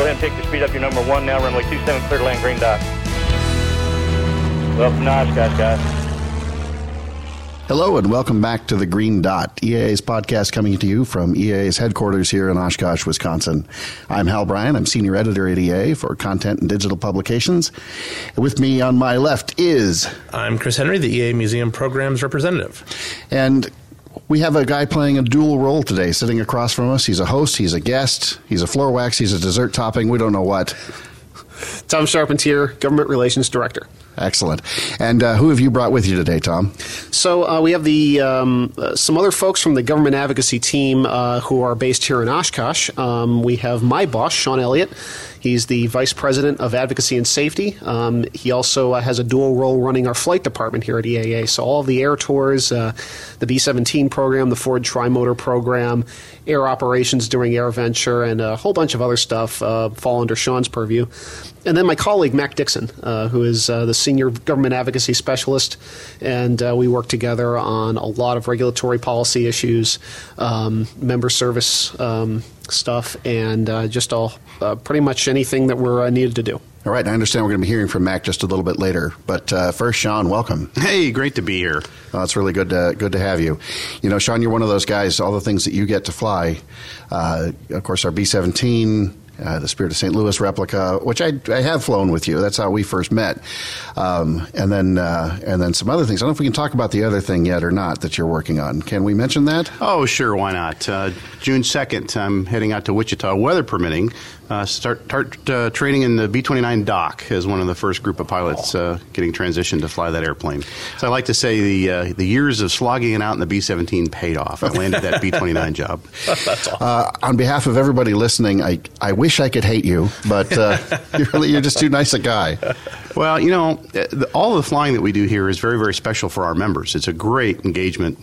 go ahead and pick your speed up. Your number one now, runway 27, clear to land, green dot. Welcome to Oshkosh, guys. Hello and welcome back to the Green Dot, EAA's podcast coming to you from EAA's headquarters here in Oshkosh, Wisconsin. I'm Hal Bryan. I'm senior editor at EAA for content and digital publications. With me on my left is. I'm Chris Henry, the EAA Museum Programs representative. And we have a guy playing a dual role today, sitting across from us. He's a host, he's a guest, he's a floor wax, he's a dessert topping, we don't know what. Tom Charpentier, Government Relations Director. Excellent. And uh, who have you brought with you today, Tom? So uh, we have the um, uh, some other folks from the government advocacy team uh, who are based here in Oshkosh. Um, we have my boss, Sean Elliott. He's the vice president of advocacy and safety. Um, he also uh, has a dual role running our flight department here at EAA. So all the air tours, uh, the B-17 program, the Ford Trimotor program, air operations during AirVenture, and a whole bunch of other stuff fall under Sean's purview and then my colleague Mac Dixon, uh, who is uh, the senior government advocacy specialist, and uh, we work together on a lot of regulatory policy issues, um, member service um, stuff, and uh, just all uh, pretty much anything that we're uh, needed to do. All right, I understand we're going to be hearing from Mac just a little bit later, but first, Sean, welcome. Hey, great to be here. Well, it's really good to good to have you. You know, Sean, you're one of those guys. All the things that you get to fly, of course, our B-17 uh, the Spirit of St. Louis replica, which I, I have flown with you. That's how we first met, um, and then uh, and then some other things. I don't know if we can talk about the other thing yet or not that you're working on. Can we mention that? Oh, sure, why not? Uh, June second, I'm heading out to Wichita, weather permitting, uh, start, start uh, training in the B 29 Doc as one of the first group of pilots uh, getting transitioned to fly that airplane. So I like to say the uh, the years of slogging it out in the B 17 paid off. I landed that B 29 job. That's awesome. Uh, on behalf of everybody listening, I, I wish I could hate you, but uh, you're, really, you're just too nice a guy. Well, you know, all the flying that we do here is very, very special for our members. It's a great engagement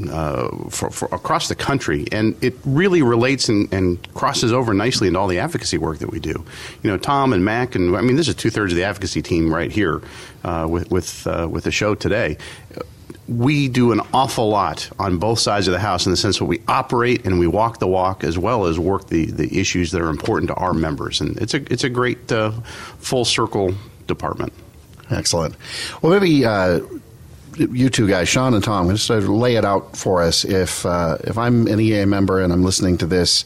for, for across the country, and it really relates and, and crosses over nicely into all the advocacy work that we we do. You know, Tom and Mac, and I mean, this is two thirds of the advocacy team right here uh, with with uh, with the show today. We do an awful lot on both sides of the house in the sense that we operate and we walk the walk as well as work the, the issues that are important to our members. And it's a, it's a great uh, full circle department. Excellent. Well, maybe uh, you two guys, Sean and Tom, just lay it out for us. If uh, if I'm an EA member and I'm listening to this,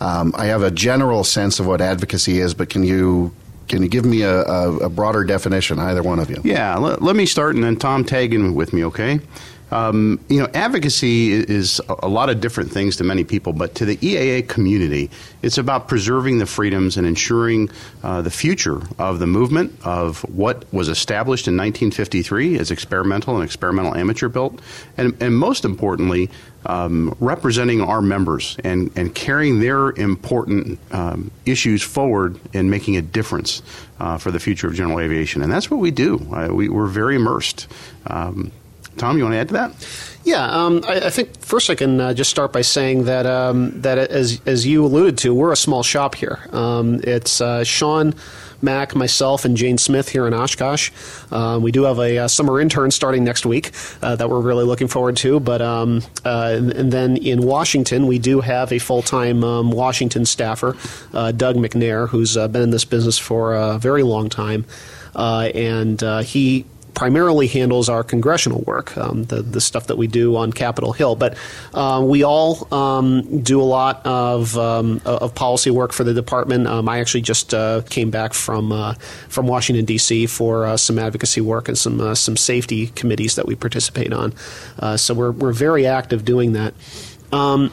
um, I have a general sense of what advocacy is, but can you can you give me a, a, a broader definition, either one of you? Yeah, let, let, me start, and then Tom tag in with me, okay? Um, you know, advocacy is a lot of different things to many people, but to the EAA community, it's about preserving the freedoms and ensuring uh, the future of the movement of what was established in 1953 as experimental and experimental amateur built, and, and most importantly, um, representing our members and, and carrying their important um, issues forward and making a difference uh, for the future of general aviation. And that's what we do. Uh, we, are very immersed. Um, Tom, you want to add to that? Yeah, um, I, I, think first I can uh, just start by saying that um, that as as you alluded to, we're a small shop here. Um, it's uh, Sean. Mac, myself, and Jane Smith here in Oshkosh. Uh, we do have a, a, summer intern starting next week uh, that we're really looking forward to. But um, uh, and, and, then in Washington, we do have a full time um, Washington staffer, uh, Doug McNair, who's uh, been in this business for a very long time. Uh, and he primarily handles our congressional work, um, the, the stuff that we do on Capitol Hill. But uh, we all um, do a lot of, um, of policy work for the department. Um, I actually just uh, came back from uh, from Washington D.C. for uh, some advocacy work and some uh, some safety committees that we participate on. Uh, so we're we're very active doing that. Um,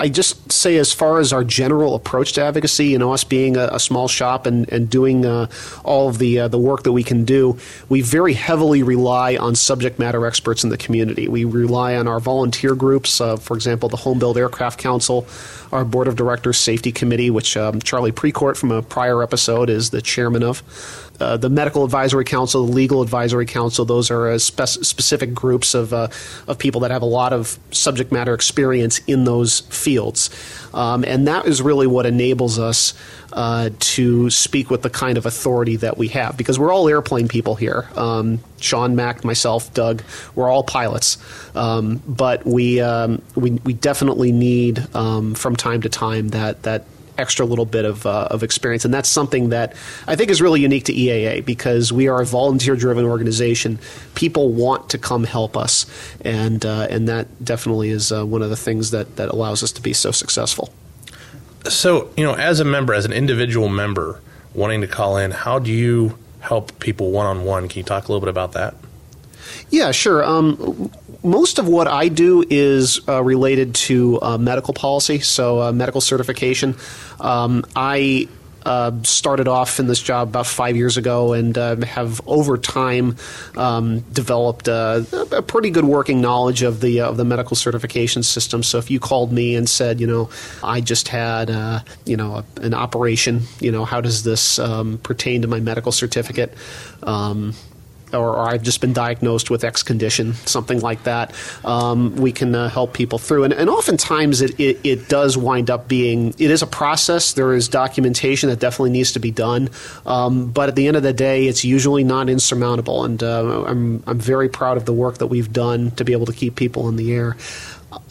I just say, as far as our general approach to advocacy, you know, us being a, a small shop and, and doing uh, all of the uh, the work that we can do, we very heavily rely on subject matter experts in the community. We rely on our volunteer groups, uh, for example, the Home Built Aircraft Council, our Board of Directors Safety Committee, which um, Charlie Precourt from a prior episode is the chairman of. Uh, the medical advisory council, the legal advisory council. Those are uh, spe- specific groups of uh, of people that have a lot of subject matter experience in those fields, um, and that is really what enables us uh, to speak with the kind of authority that we have because we're all airplane people here. Um, Sean, Mac, myself, Doug, we're all pilots, um, but we, um, we we definitely need um, from time to time that that extra little bit of, uh, of experience. And that's something that I think is really unique to EAA because we are a volunteer driven organization. People want to come help us, and, uh, and that definitely is uh, one of the things that, that allows us to be so successful. So, you know, as a member, as an individual member wanting to call in, how do you help people one on one? Can you talk a little bit about that? Yeah, sure. Um, most of what I do is uh, related to uh, medical policy, so uh, medical certification. Um, I uh, started off in this job about five years ago and uh, have over time um, developed uh, a pretty good working knowledge of the of the medical certification system. So if you called me and said, you know, I just had you know a, an operation, you know, how does this um, pertain to my medical certificate? Or, or, I've just been diagnosed with X condition, something like that. Um, we can uh, help people through, and, and oftentimes it, it, it, does wind up being it is a process. There is documentation that definitely needs to be done, um, but at the end of the day, it's usually not insurmountable. And uh, I'm I'm very proud of the work that we've done to be able to keep people in the air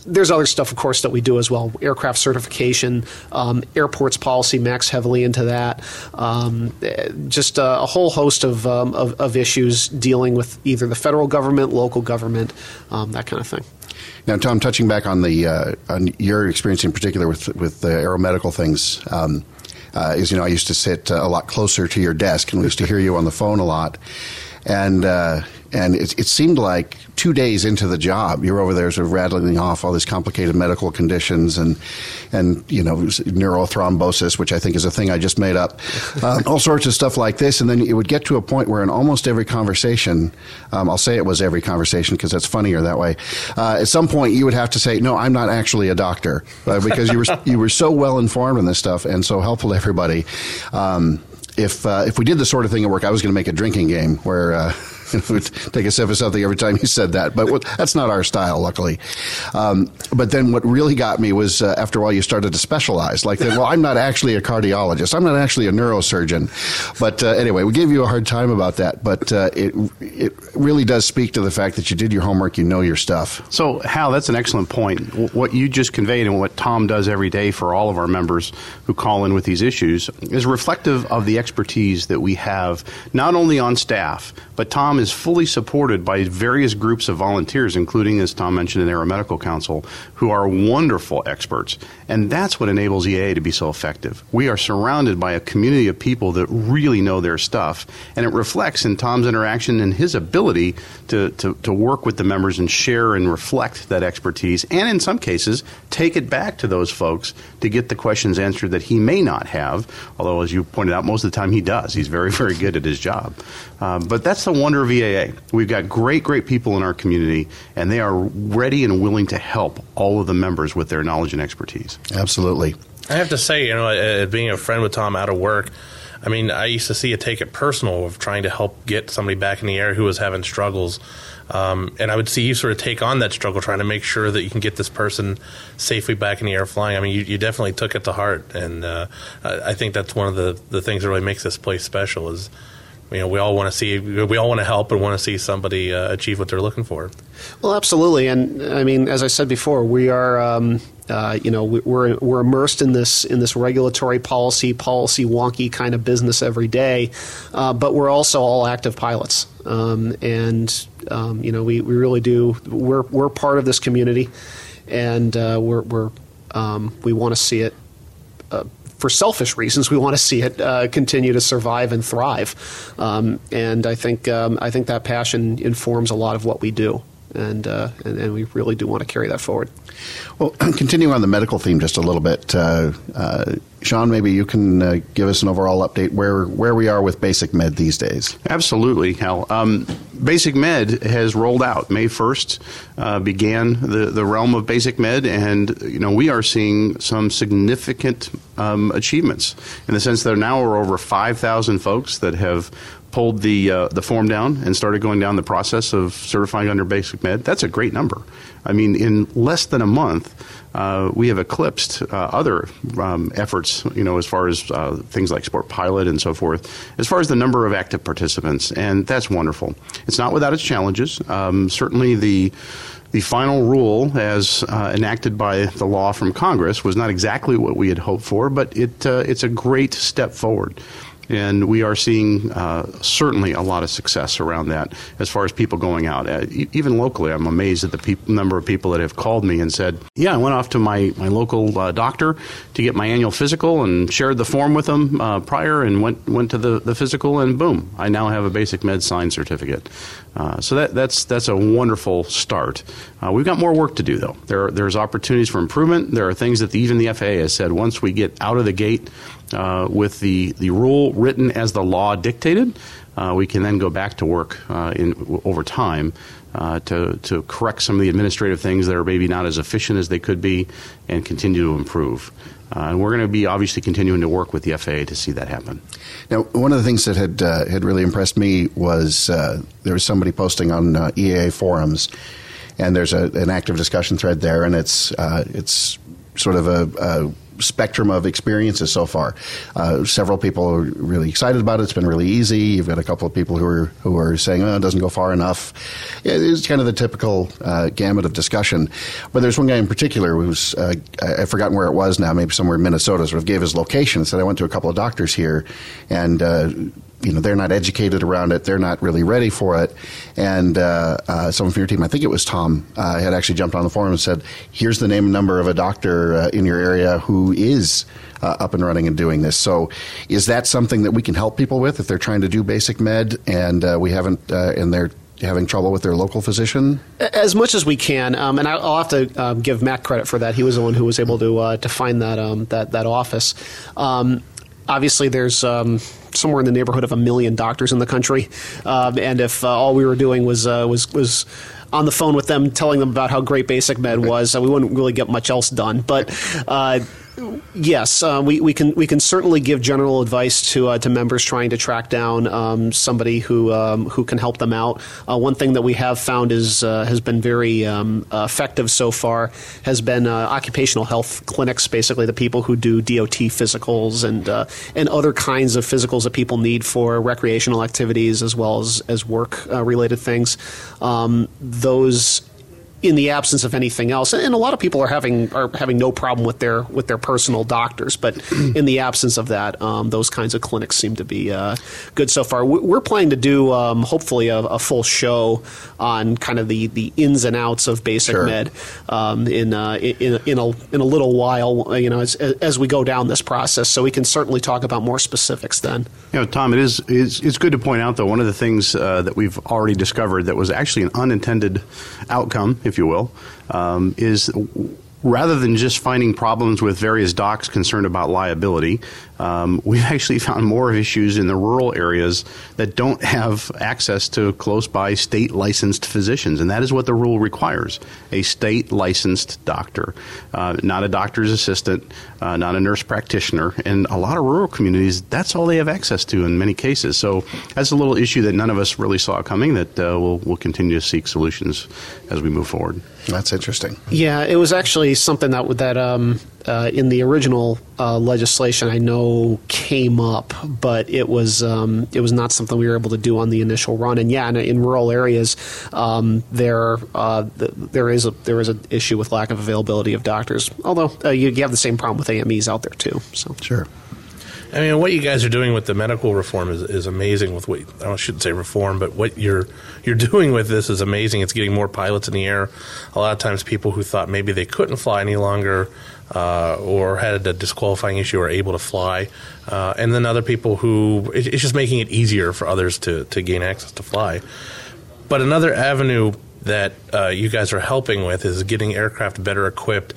there's other stuff, of course, that we do as well. Aircraft certification, um, airports policy, Mac's heavily into that. Um, just a, a, whole host of, um, of, of, issues dealing with either the federal government, local government, um, that kind of thing. Now, Tom, touching back on the uh, on your experience in particular with with the aeromedical things. Um, uh, is you know I used to sit uh, a lot closer to your desk, and we used to hear you on the phone a lot, and uh, and it, it, seemed like two days into the job, you're over there sort of rattling off all these complicated medical conditions and, and you know, neurothrombosis, which I think is a thing I just made up, um, all sorts of stuff like this. And then it would get to a point where in almost every conversation, um, I'll say it was every conversation because that's funnier that way. Uh, at some point, you would have to say, "No, I'm not actually a doctor," uh, because you were you were so well informed in this stuff and so helpful to everybody. Um, if uh, if we did the sort of thing at work, I was going to make a drinking game where uh, would take a sip of something every time you said that. But that's not our style, luckily. Um, but then what really got me was uh, after a while you started to specialize. Like, then, well, I'm not actually a cardiologist. I'm not actually a neurosurgeon. But uh, anyway, we gave you a hard time about that. But uh, it it really does speak to the fact that you did your homework. You know your stuff. So, Hal, that's an excellent point. What you just conveyed and what Tom does every day for all of our members who call in with these issues is reflective of the expertise that we have, not only on staff, but Tom is fully supported by various groups of volunteers, including, as Tom mentioned, the Aeromedical Council, who are wonderful experts. And that's what enables EAA to be so effective. We are surrounded by a community of people that really know their stuff, and it reflects in Tom's interaction and his ability to, to, to work with the members and share and reflect that expertise, and in some cases, take it back to those folks to get the questions answered that he may not have, although, as you pointed out, most of the time he does. He's very, very good at his job. Um, but that's the wonder of EAA. We've got great, great people in our community, and they are ready and willing to help all of the members with their knowledge and expertise. Absolutely. I have to say, you know, uh, being a friend with Tom out of work, I mean, I used to see it take it personal of trying to help get somebody back in the air who was having struggles. Um, and I would see you sort of take on that struggle, trying to make sure that you can get this person safely back in the air flying. I mean, you, you definitely took it to heart, and uh, I, I think that's one of the, the things that really makes this place special is you know, we all want to see, we all want to help and want to see somebody uh, achieve what they're looking for. Well, absolutely, and I mean, as I said before, we are, um, uh, you know, we're we're immersed in this in this regulatory policy, policy wonky kind of business every day, uh, but we're also all active pilots, um, and um, you know, we, we really do. We're we're part of this community, and uh, we're we're um, we want to see it uh, for selfish reasons, we want to see it uh, continue to survive and thrive. Um, and I think um, I think that passion informs a lot of what we do, and, uh, and, and we really do want to carry that forward. Well, continuing on the medical theme just a little bit, uh, uh, Sean, maybe you can uh, give us an overall update where where we are with Basic Med these days. Absolutely, Hal. Um, Basic Med has rolled out. May first uh, began the, the realm of Basic Med, and you know we are seeing some significant um, achievements in the sense that now we're over five thousand folks that have pulled the uh, the form down and started going down the process of certifying under basic med. That's a great number. I mean, in less than a month, uh, we have eclipsed uh, other um, efforts, you know, as far as uh, things like Sport Pilot and so forth, as far as the number of active participants, and that's wonderful. It's not without its challenges. Um, certainly, the the final rule, as uh, enacted by the law from Congress, was not exactly what we had hoped for, but it uh, it's a great step forward and we are seeing uh, certainly a lot of success around that as far as people going out. Uh, even locally, I'm amazed at the pe- number of people that have called me and said, "Yeah, I went off to my my local uh, doctor to get my annual physical and shared the form with them uh, prior, and went went to the, the physical, and boom, I now have a basic med sign certificate." Uh, so that, that's that's a wonderful start. Uh, we've got more work to do, though. There there's opportunities for improvement. There are things that the, even the FAA has said once we get out of the gate uh, with the, the rule written as the law dictated, uh, we can then go back to work uh, in, over time uh, to, to correct some of the administrative things that are maybe not as efficient as they could be and continue to improve. Uh, and we're going to be obviously continuing to work with the FAA to see that happen. Now, one of the things that had uh, had really impressed me was there was somebody posting on EAA forums, and there's a, an active discussion thread there, and it's it's sort of a, a spectrum of experiences so far. Uh, several people are really excited about it. It's been really easy. You've got a couple of people who are who are saying, "Oh, it doesn't go far enough." It's kind of the typical uh, gamut of discussion. But there's one guy in particular who's uh, I've forgotten where it was now, maybe somewhere in Minnesota. Sort of gave his location. Said, "I went to a couple of doctors here, and." You know they're not educated around it. They're not really ready for it. And uh, uh, someone from your team, I think it was Tom, uh, had actually jumped on the forum and said, "Here's the name and number of a doctor uh, in your area who is." Uh, up and running and doing this. So, is that something that we can help people with if they're trying to do basic med and uh, we haven't, and they're having trouble with their local physician? As much as we can, um, and I'll have to um, give Matt credit for that. He was the one who was able to to find that um, that that office. Um, obviously, there's um, somewhere in the neighborhood of a million doctors in the country, uh, and if uh, all we were doing was uh, was was on the phone with them, telling them about how great basic med was, uh, we wouldn't really get much else done. But uh, yes, uh, we, we can we can certainly give general advice to uh, to members trying to track down um, somebody who um, who can help them out. Uh, one thing that we have found is uh, has been very um, effective so far has been uh, occupational health clinics. Basically, the people who do DOT physicals and uh, and other kinds of physicals that people need for recreational activities as well as as work related things. Um, those in the absence of anything else. And a lot of people are having are having no problem with their with their personal doctors, but in the absence of that, um, those kinds of clinics seem to be uh, good so far. We're planning to do um, hopefully a, a, full show on kind of the, the ins and outs of basic sure. med um, in, uh, in in a in a little while. You know, as as we go down this process, so we can certainly talk about more specifics then. You know, Tom, it is it's, it's good to point out though one of the things uh, that we've already discovered that was actually an unintended outcome if you will, um, is rather than just finding problems with various docs concerned about liability, um, we've actually found more issues in the rural areas that don't have access to close by state licensed physicians. And that is what the rule requires a state licensed doctor, uh, not a doctor's assistant, uh, not a nurse practitioner. And a lot of rural communities, that's all they have access to in many cases. So that's a little issue that none of us really saw coming that uh, we'll, we'll continue to seek solutions as we move forward. That's interesting. Yeah, it was actually something that that um, uh, in the original uh, legislation I know came up, but it was um, it was not something we were able to do on the initial run. And yeah, in, in rural areas, um, there uh, there is a there is an issue with lack of availability of doctors. Although uh, you, you have the same problem with AMEs out there too. So sure. I mean, what you guys are doing with the medical reform is, is amazing. With what I shouldn't say reform, but what you're you're doing with this is amazing. It's getting more pilots in the air. A lot of times, people who thought maybe they couldn't fly any longer uh, or had a disqualifying issue are able to fly, uh, and then other people who it, it's just making it easier for others to to gain access to fly. But another avenue that uh, you guys are helping with is getting aircraft better equipped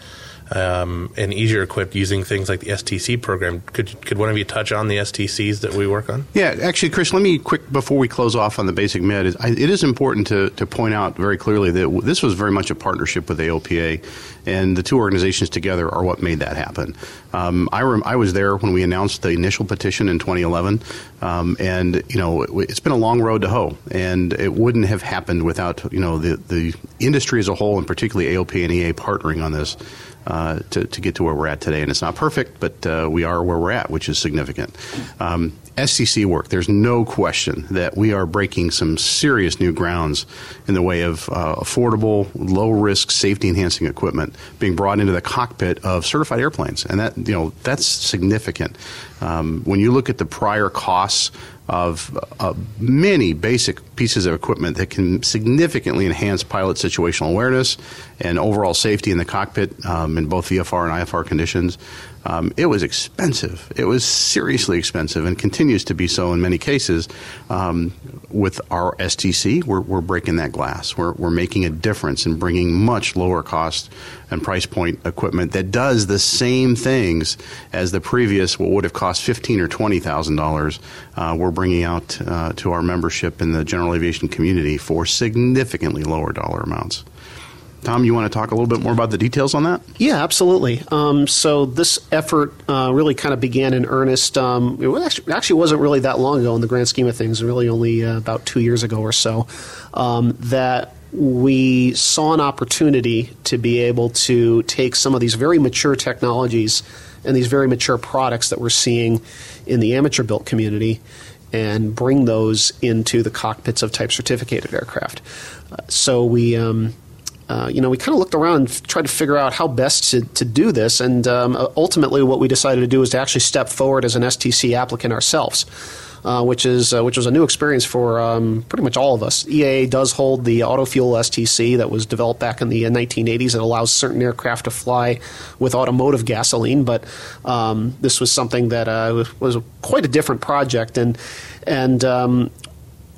um, and easier equipped using things like the STC program. Could could one of you touch on the STCs that we work on? Yeah, actually, Chris, let me quick before we close off on the basic med. It is important to, to point out very clearly that this was very much a partnership with AOPA, and the two organizations together are what made that happen. Um, I, rem- I was there when we announced the initial petition in 2011, um, and you know it, has been a long road to hoe, and it wouldn't have happened without you know the the industry as a whole, and particularly AOP and EA partnering on this. Uh, to, to get to where we're at today. And it's not perfect, but uh, we are where we're at, which is significant. Um, STC work, there's no question that we are breaking some serious new grounds in the way of uh, affordable, low risk, safety enhancing equipment being brought into the cockpit of certified airplanes. And that, you know, that's significant. Um, when you look at the prior costs of uh, many basic pieces of equipment that can significantly enhance pilot situational awareness and overall safety in the cockpit um, in both VFR and IFR conditions. Um, it was expensive. It was seriously expensive and continues to be so in many cases. Um, with our STC, we're, we're breaking that glass. We're, we're making a difference in bringing much lower cost and price point equipment that does the same things as the previous, what would have cost fifteen or twenty thousand uh, dollars. We're bringing out uh, to our membership in the general aviation community for significantly lower dollar amounts. Tom, you want to talk a little bit more about the details on that? Yeah, absolutely. Um, so this effort uh, really kind of began in earnest. Um, it actually, actually, wasn't really that long ago in the grand scheme of things. Really, only uh, about two years ago or so. Um, that we saw an opportunity to be able to take some of these very mature technologies and these very mature products that we're seeing in the amateur built community and bring those into the cockpits of type certificated aircraft. Uh, so we um, uh, you know, we kind of looked around and tried to figure out how best to, to do this. And um, ultimately, what we decided to do was to actually step forward as an STC applicant ourselves. Uh, which is uh, which was a new experience for um, pretty much all of us. EAA does hold the auto fuel STC that was developed back in the 1980s. It allows certain aircraft to fly with automotive gasoline, but um, this was something that uh, was quite a different project. And and um,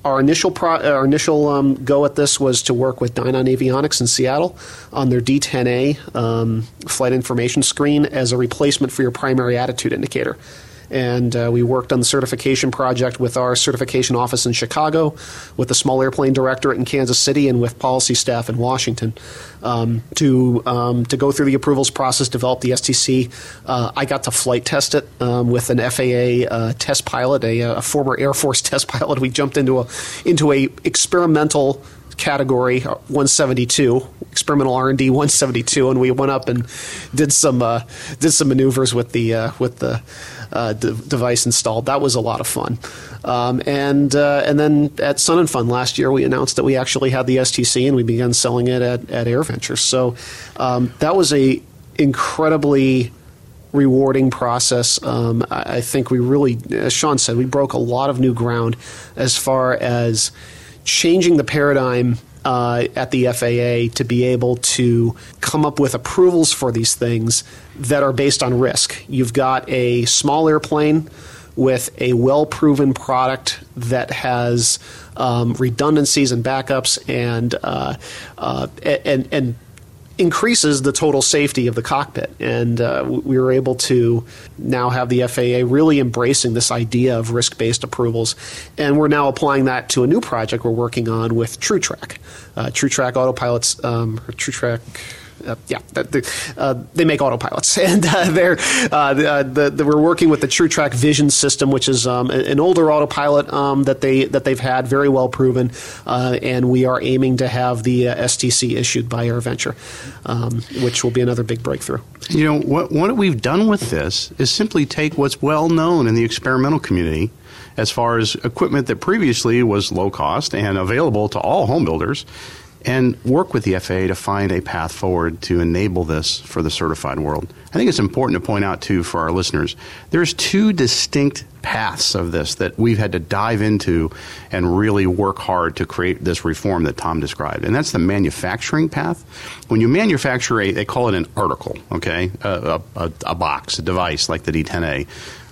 our initial pro- our initial um, go at this was to work with Dynon Avionics in Seattle on their D10A um, flight information screen as a replacement for your primary attitude indicator and uh, we worked on the certification project with our certification office in Chicago, with the Small Airplane Directorate in Kansas City, and with policy staff in Washington um, to um, to go through the approvals process, develop the STC. Uh, I got to flight test it um, with an FAA uh, test pilot, a, a, former Air Force test pilot. We jumped into a into a experimental category 172 experimental R&D 172 and we went up and did some uh, did some maneuvers with the uh, with the uh, de- device installed. That was a lot of fun. Um, and uh, and then at Sun and Fun last year, we announced that we actually had the STC and we began selling it at, at AirVenture. So um, that was a incredibly rewarding process. Um, I, I, think we really, as Sean said, we broke a lot of new ground as far as changing the paradigm uh, at the FAA to be able to come up with approvals for these things that are based on risk. You've got a small airplane with a well proven product that has um, redundancies and backups and, uh, uh, and, and increases the total safety of the cockpit. And uh, we were able to now have the FAA really embracing this idea of risk based approvals. And we're now applying that to a new project we're working on with TruTrak. Uh, TruTrak Autopilots, um, or TruTrak uh, yeah, uh, they make autopilots, and uh, they're uh, the, uh, the, the, we're working with the TruTrak Vision system, which is um, an older autopilot um, that they that they've had very well proven, uh, and we are aiming to have the STC issued by AirVenture, um, which will be another big breakthrough. You know what? What we've done with this is simply take what's well known in the experimental community as far as equipment that previously was low cost and available to all home builders and work with the FAA to find a path forward to enable this for the certified world. I think it's important to point out, too, for our listeners, there's two distinct paths of this that we've had to dive into and really work hard to create this reform that Tom described. And that's the manufacturing path. When you manufacture a, they call it an article, okay, a, a, a box, a device like the D10A.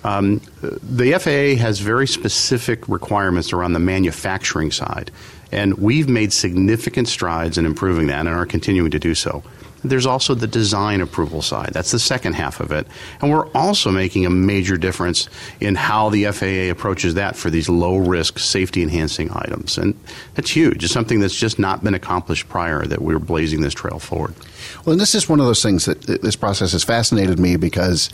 Um, the FAA has very specific requirements around the manufacturing side. And we've made significant strides in improving that and are continuing to do so. There's also the design approval side. That's the second half of it. And we're also making a major difference in how the FAA approaches that for these low risk, safety enhancing items. And that's huge. It's something that's just not been accomplished prior that we're blazing this trail forward. Well, and this is one of those things that this process has fascinated me because,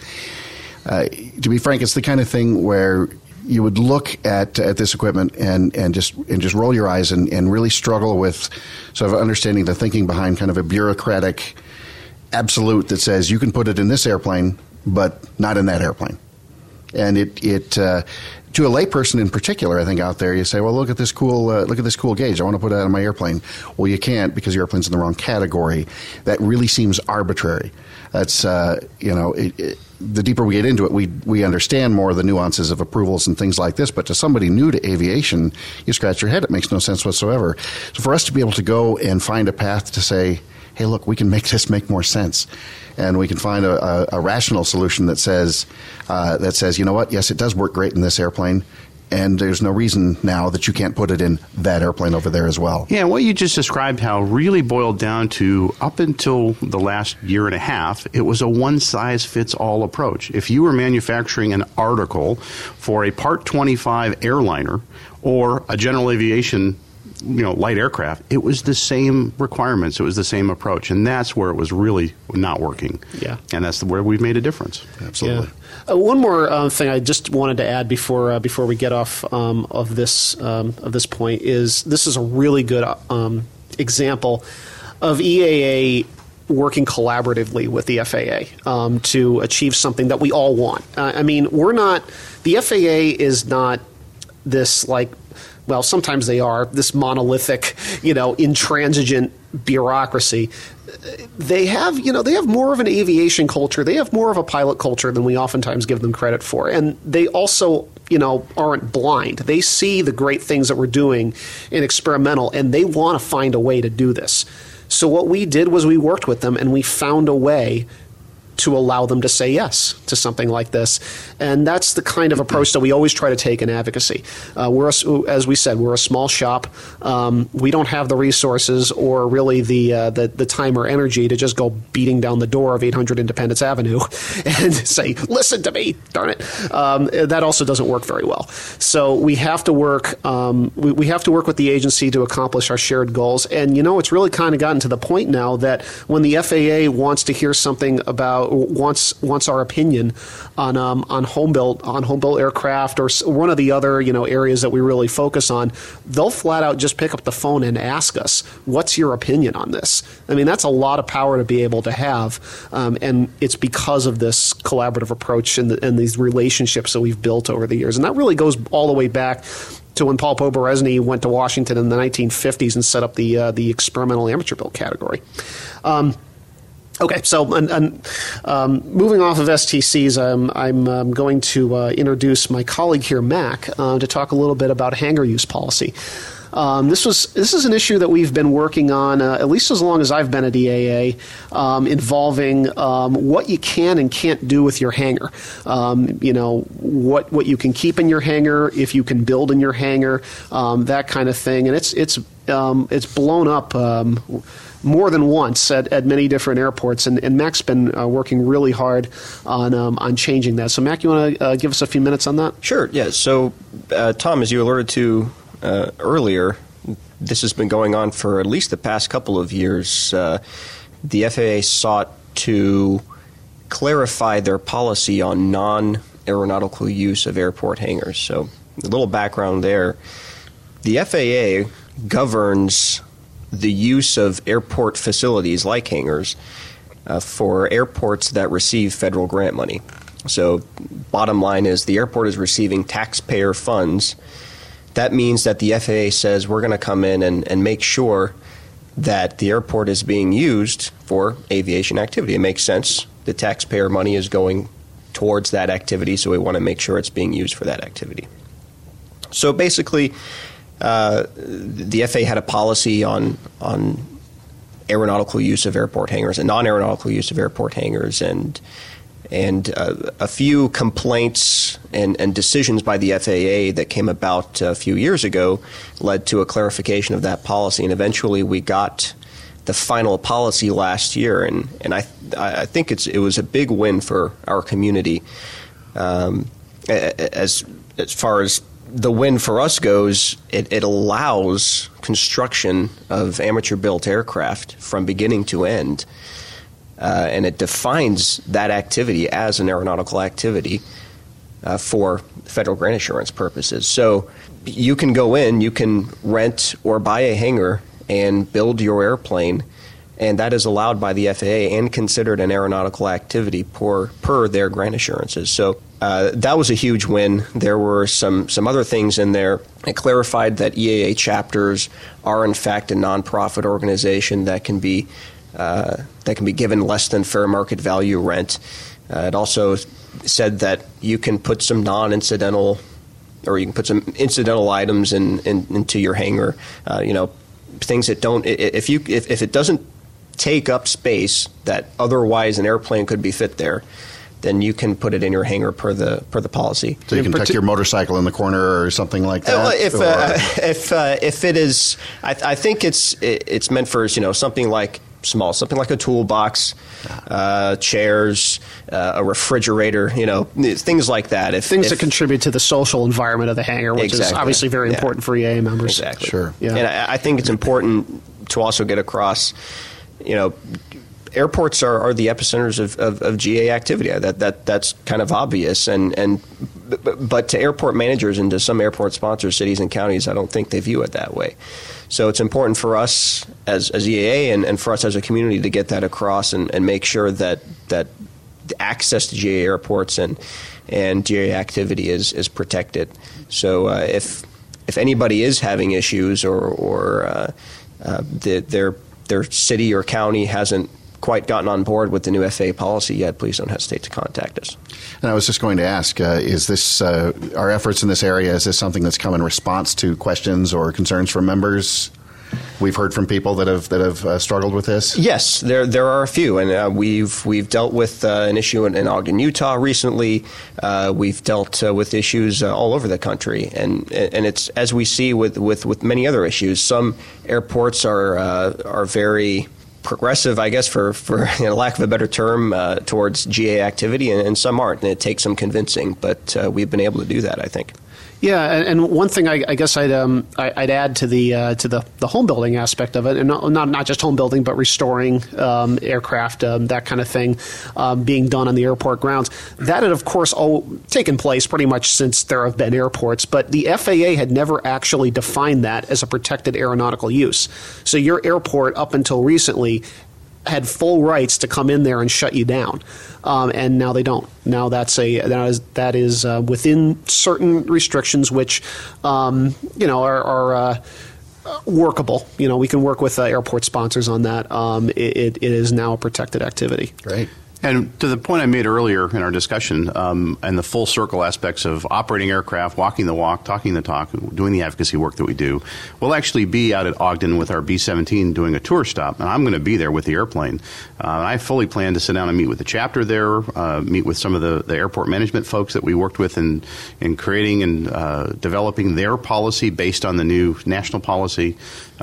uh, to be frank, it's the kind of thing where you would look at at this equipment and and just and just roll your eyes and, and really struggle with sort of understanding the thinking behind kind of a bureaucratic absolute that says you can put it in this airplane but not in that airplane and it it uh, to a layperson in particular, I think out there, you say, "Well, look at this cool, uh, look at this cool gauge. I want to put it on my airplane." Well, you can't because your airplane's in the wrong category. That really seems arbitrary. That's uh, you know, it, it, the deeper we get into it, we we understand more of the nuances of approvals and things like this. But to somebody new to aviation, you scratch your head. It makes no sense whatsoever. So for us to be able to go and find a path to say, "Hey, look, we can make this make more sense." and we can find a, a, a rational solution that says uh, that says, you know what? Yes, it does work great in this airplane. And there's no reason now that you can't put it in that airplane over there as well. Yeah, what you just described, how really boiled down to up until the last year and a half, it was a one size fits all approach. If you were manufacturing an article for a Part 25 airliner or a general aviation you know light aircraft it was the same requirements. It was the same approach. And that's where it was really not working. Yeah. And that's where we've made a difference. Absolutely. Yeah. uh, one more uh, thing I just wanted to add before uh, before we get off um, of this um, of this point is this is a really good um, example of EAA working collaboratively with the FAA um, to achieve something that we all want. Uh, I mean, we're not the FAA is not this like well, sometimes they are, this monolithic, you know, intransigent bureaucracy. They have, you know, they have more of an aviation culture. They have more of a pilot culture than we oftentimes give them credit for. And they also, you know, aren't blind. They see the great things that we're doing in experimental and they want to find a way to do this. So what we did was we worked with them and we found a way to allow them to say yes to something like this. And that's the kind of approach that we always try to take in advocacy. Uh, we're, a, as we said, we're a small shop. Um, we don't have the resources or really the, uh, the, the time or energy to just go beating down the door of 800 Independence Avenue and say, "Listen to me, darn it." Um, that also doesn't work very well. So we have to work. Um, we, we have to work with the agency to accomplish our shared goals. And you know, it's really kind of gotten to the point now that when the FAA wants to hear something about wants wants our opinion on um, on home built on home built aircraft or one of the other you know areas that we really focus on, they'll flat out just pick up the phone and ask us, "What's your opinion on this?" I mean, that's a lot of power to be able to have, um, and it's because of this collaborative approach and, the, and these relationships that we've built over the years, and that really goes all the way back to when Paul Poberezny went to Washington in the 1950s and set up the uh, the experimental amateur built category. Um, Okay, so and, and um, moving off of STCs, um, I'm um, going to uh, introduce my colleague here, Mac, uh, to talk a little bit about hangar use policy. Um, this was this is an issue that we've been working on uh, at least as long as I've been at EAA, um, involving um, what you can and can't do with your hangar. You know what what you can keep in your hangar, if you can build in your hangar, that kind of thing, and it's it's it's blown up more than once at, at many different airports, and, and Mac's been uh, working really hard on um, on changing that. So, Mac, you want to uh, give us a few minutes on that? Sure. Yeah. So, uh, Tom, as you alerted to uh, earlier, this has been going on for at least the past couple of years. Uh, the FAA sought to clarify their policy on non aeronautical use of airport hangars. So, a little background there. The FAA governs the use of airport facilities like hangars uh, for airports that receive federal grant money. So, bottom line is the airport is receiving taxpayer funds. That means that the FAA says we're going to come in and, and make sure that the airport is being used for aviation activity. It makes sense. The taxpayer money is going towards that activity, so we want to make sure it's being used for that activity. So basically, uh, the FAA had a policy on on aeronautical use of airport hangars and non-aeronautical use of airport hangars, and and uh, a few complaints and, and decisions by the FAA that came about a few years ago led to a clarification of that policy, and eventually we got the final policy last year, and and I I think it's it was a big win for our community. Um, as as far as the win for us goes, it, it allows construction of amateur built aircraft from beginning to end. Uh, and it defines that activity as an aeronautical activity uh, for federal grant assurance purposes. So you can go in, you can rent or buy a hangar and build your airplane, and that is allowed by the FAA and considered an aeronautical activity per, per their grant assurances. So uh, that was a huge win. There were some some other things in there. It clarified that EAA chapters are in fact a nonprofit organization that can be uh, that can be given less than fair market value rent. Uh, it also said that you can put some non-incidental or you can put some incidental items in, in into your hangar. Uh, you know, things that don't if you if, if it doesn't take up space that otherwise an airplane could be fit there then you can put it in your hangar per the per the policy. So you can tuck your motorcycle in the corner or something like that. Well, if uh, if uh, if it is, I, I, think it's it's meant for you know something like small, something like a toolbox, uh, chairs, uh, a refrigerator, you know, things like that. If things if, that contribute to the social environment of the hangar, which exactly. is obviously very yeah. important for EAA members. Exactly. Sure. Yeah. And I, I think it's important to also get across, you know airports are, are the epicenters of, of, of, GA activity. That, that that's kind of obvious. And and but to airport managers and to some airport sponsors, cities and counties, I don't think they view it that way. So it's important for us as, as EAA and, and for us as a community to get that across and, and make sure that that access to GA airports and and GA activity is is protected. So uh, if if anybody is having issues or or uh, uh, the, their their city or county hasn't quite gotten on board with the new FAA policy yet, please don't hesitate to contact us. And I was just going to ask: uh, Is this uh, our efforts in this area? Is this something that's come in response to questions or concerns from members? We've heard from people that have that have uh, struggled with this. Yes, there there are a few, and uh, we've we've dealt with uh, an issue in, in, Ogden, Utah recently. Uh, we've dealt uh, with issues uh, all over the country, and and it's as we see with, with, with many other issues. Some airports are are very progressive, I guess, for, for you know, lack of a better term, uh, towards GA activity, and, and, some aren't. And it takes some convincing, but uh, we've been able to do that, I think. Yeah, and, one thing I, I guess I'd um, I, would add to the uh, to the, the home building aspect of it, and not not, not just home building, but restoring um, aircraft, um, that kind of thing, um, being done on the airport grounds. That had, of course, all taken place pretty much since there have been airports, but the FAA had never actually defined that as a protected aeronautical use. So your airport, up until recently, had full rights to come in there and shut you down, um, and now they don't. Now that's a that is that is uh, within certain restrictions, which um, you know are. are uh, workable. You know, we can work with uh, airport sponsors on that. Um, it, it is now a protected activity. Great. And to the point I made earlier in our discussion, um, and the full circle aspects of operating aircraft, walking the walk, talking the talk, doing the advocacy work that we do, we'll actually be out at Ogden with our B 17 doing a tour stop, and I'm going to be there with the airplane. Uh, I fully plan to sit down and meet with the chapter there, uh, meet with some of the, the airport management folks that we worked with in, in creating and uh, developing their policy based on the new national policy,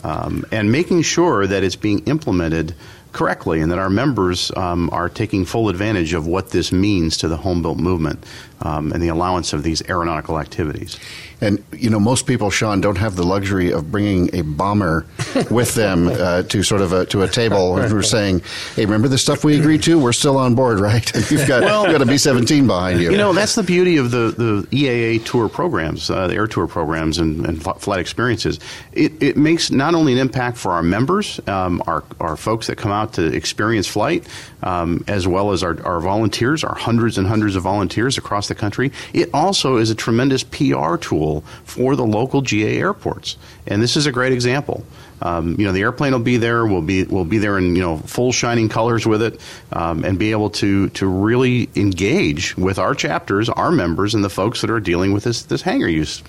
um, and making sure that it's being implemented correctly and that our members um, are taking full advantage of what this means to the home built movement um, and the allowance of these aeronautical activities. And you know, most people, Sean, don't have the luxury of bringing a bomber with them uh, to sort of a, to a table and we're saying, "Hey, remember the stuff we agreed to? We're still on board, right?" And you've got well, you've got a B seventeen behind you. You know, that's the beauty of the the EAA tour programs, uh, the air tour programs, and, and flight experiences. It, it makes not only an impact for our members, um, our our folks that come out to experience flight, um, as well as our, our volunteers, our hundreds and hundreds of volunteers across the country. It also is a tremendous PR tool for the local GA airports, and this is a great example. Um, you know, the airplane will be there. We'll be we'll be there in you know full shining colors with it, um, and be able to to really engage with our chapters, our members, and the folks that are dealing with this this hangar use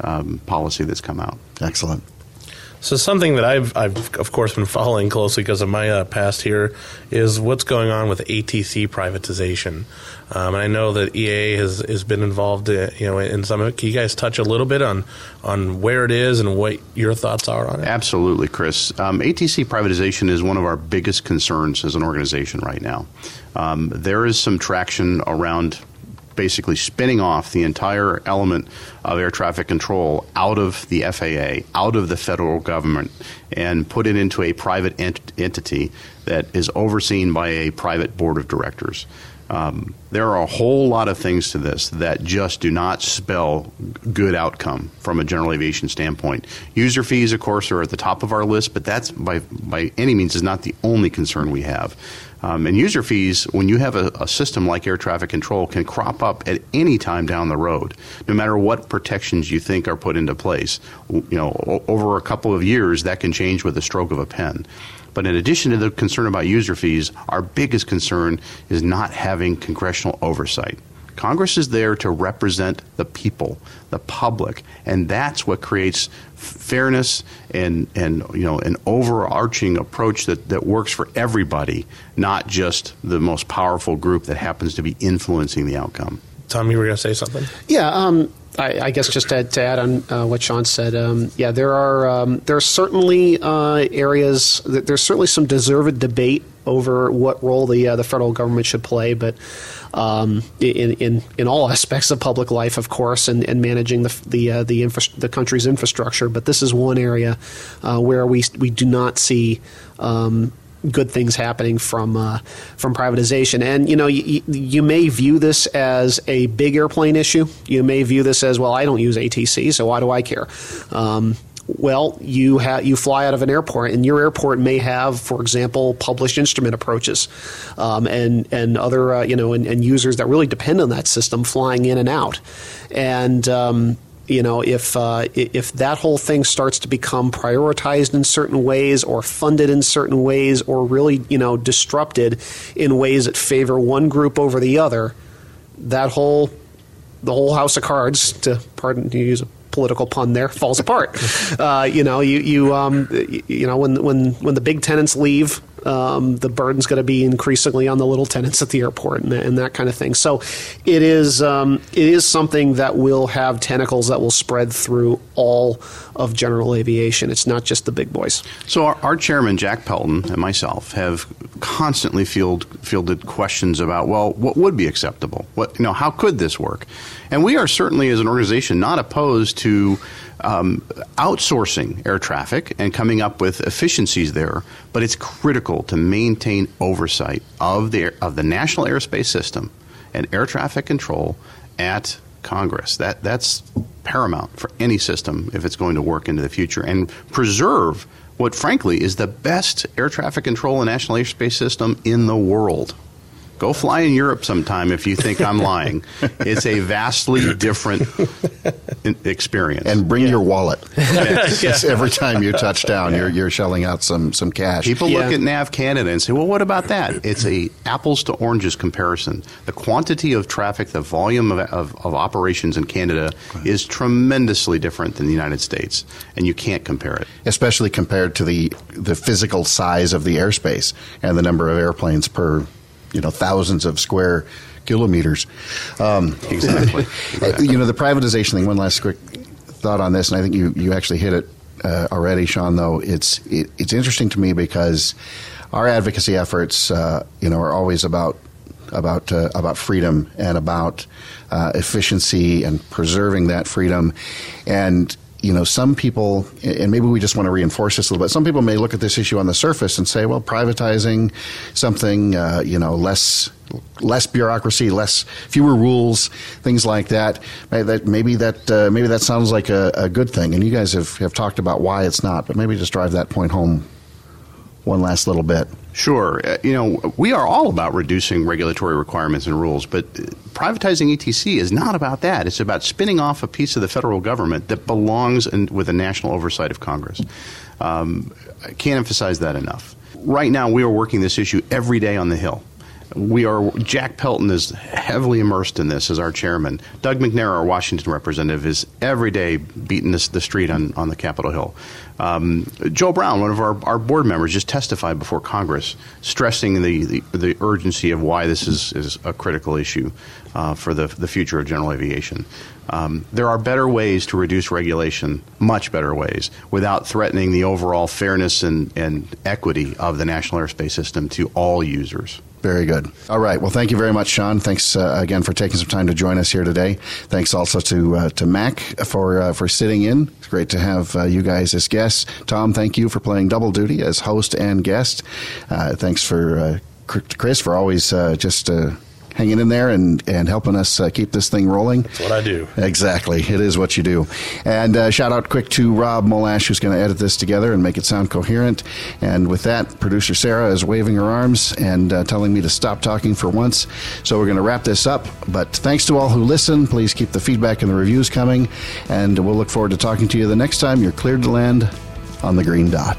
um, policy that's come out. Excellent. So something that I've, I've of course been following closely because of my uh, past here is what's going on with ATC privatization, um, and I know that EAA has, has been involved, uh, you know, in some. of it. Can you guys touch a little bit on on where it is and what your thoughts are on it? Absolutely, Chris. Um, ATC privatization is one of our biggest concerns as an organization right now. Um, there is some traction around basically spinning off the entire element of air traffic control out of the FAA, out of the federal government, and put it into a private ent- entity that is overseen by a private board of directors. Um, there are a whole lot of things to this that just do not spell good outcome from a general aviation standpoint. User fees, of course, are at the top of our list, but that's by by any means is not the only concern we have. Um, and user fees, when you have a, a, system like air traffic control, can crop up at any time down the road, no matter what protections you think are put into place. You know, over a couple of years, that can change with a stroke of a pen. But in addition to the concern about user fees, our biggest concern is not having congressional oversight. Congress is there to represent the people, the public, and that's what creates fairness and, and you know an overarching approach that, that works for everybody, not just the most powerful group that happens to be influencing the outcome. Tom, you were going to say something? Yeah, um, I, I, guess just to, to add on uh, what Sean said, um, yeah, there are um, there are certainly uh, areas. There's certainly some deserved debate over what role the uh, the federal government should play, but um, in, in in all aspects of public life, of course, and, and managing the the uh, the, infra- the country's infrastructure. But this is one area uh, where we we do not see. Um, good things happening from uh, from privatization. And you know, you, you may view this as a big airplane issue. You may view this as well. I don't use ATC, so why do I care? Um, well, you ha- you fly out of an airport, and your airport may have, for example, published instrument approaches, um, and and other uh, you know, and, and, users that really depend on that system flying in and out, and um, you know, if uh, if that whole thing starts to become prioritized in certain ways, or funded in certain ways, or really you know disrupted in ways that favor one group over the other, that whole the whole house of cards, to pardon to use a political pun there falls apart. uh, you know, you you um, you know when when when the big tenants leave, um, the burden's going to be increasingly on the little tenants at the airport and, and that kind of thing. So, it is um, it is something that will have tentacles that will spread through all of general aviation. It's not just the big boys. So, our, our chairman Jack Pelton and myself have constantly field, fielded questions about well, what would be acceptable? What you know, how could this work? And we are certainly, as an organization, not opposed to um, outsourcing air traffic and coming up with efficiencies there, but it's critical to maintain oversight of the of the national airspace system and air traffic control at Congress. That that's paramount for any system if it's going to work into the future and preserve what frankly is the best air traffic control and national airspace system in the world. Go fly in Europe sometime if you think I'm lying. It's a vastly different experience. And bring yeah. your wallet. yes. Every time you touch down, yeah. you're, you're shelling out some, some cash. People yeah. look at Nav Canada and say, well, what about that? It's a apples to oranges comparison. The quantity of traffic, the volume of, of, of operations in Canada is tremendously different than the United States, and you can't compare it. Especially compared to the, the physical size of the airspace and the number of airplanes per you know thousands of square kilometers. Um, exactly. you know the privatization thing. One last quick thought on this, and I think you you actually hit it uh, already, Sean. Though it's it, it's interesting to me because our advocacy efforts, uh, you know, are always about about uh, about freedom and about uh, efficiency and preserving that freedom, and you know, some people, and maybe we just want to reinforce this a little bit. Some people may look at this issue on the surface and say, well, privatizing something, uh, you know, less less bureaucracy, less fewer rules, things like that. Maybe that uh, maybe that sounds like a, a, good thing. And you guys have, have talked about why it's not, but maybe just drive that point home one last little bit. Sure. Uh, you know, we are all about reducing regulatory requirements and rules, but privatizing ATC is not about that. It's about spinning off a piece of the federal government that belongs in, with the national oversight of Congress. Um, I can't emphasize that enough. Right now, we are working this issue every day on the Hill. We are Jack Pelton is heavily immersed in this as our chairman. Doug Macnair, our Washington representative, is every day beating this, the street on, on the Capitol Hill. Um, Joe Brown, one of our, our board members, just testified before Congress, stressing the, the, the urgency of why this is, is a critical issue uh, for the, the future of general aviation. Um, there are better ways to reduce regulation, much better ways, without threatening the overall fairness and, and equity of the national airspace system to all users. Very good. All right. Well, thank you very much, Sean. Thanks uh, again for taking some time to join us here today. Thanks also to uh, to Mac for uh, for sitting in. It's great to have uh, you guys as guests. Tom, thank you for playing double duty as host and guest. Uh, thanks for uh, Chris for always just hanging in there and, and helping us uh, keep this thing rolling. That's what I do. Exactly. It is what you do. And uh, shout out quick to Rob Molash, who's going to edit this together and make it sound coherent. And with that, producer Sarah is waving her arms and uh, telling me to stop talking for once. So we're going to wrap this up. But thanks to all who listen. Please keep the feedback and the reviews coming. And we'll look forward to talking to you the next time you're cleared to land on the green dot.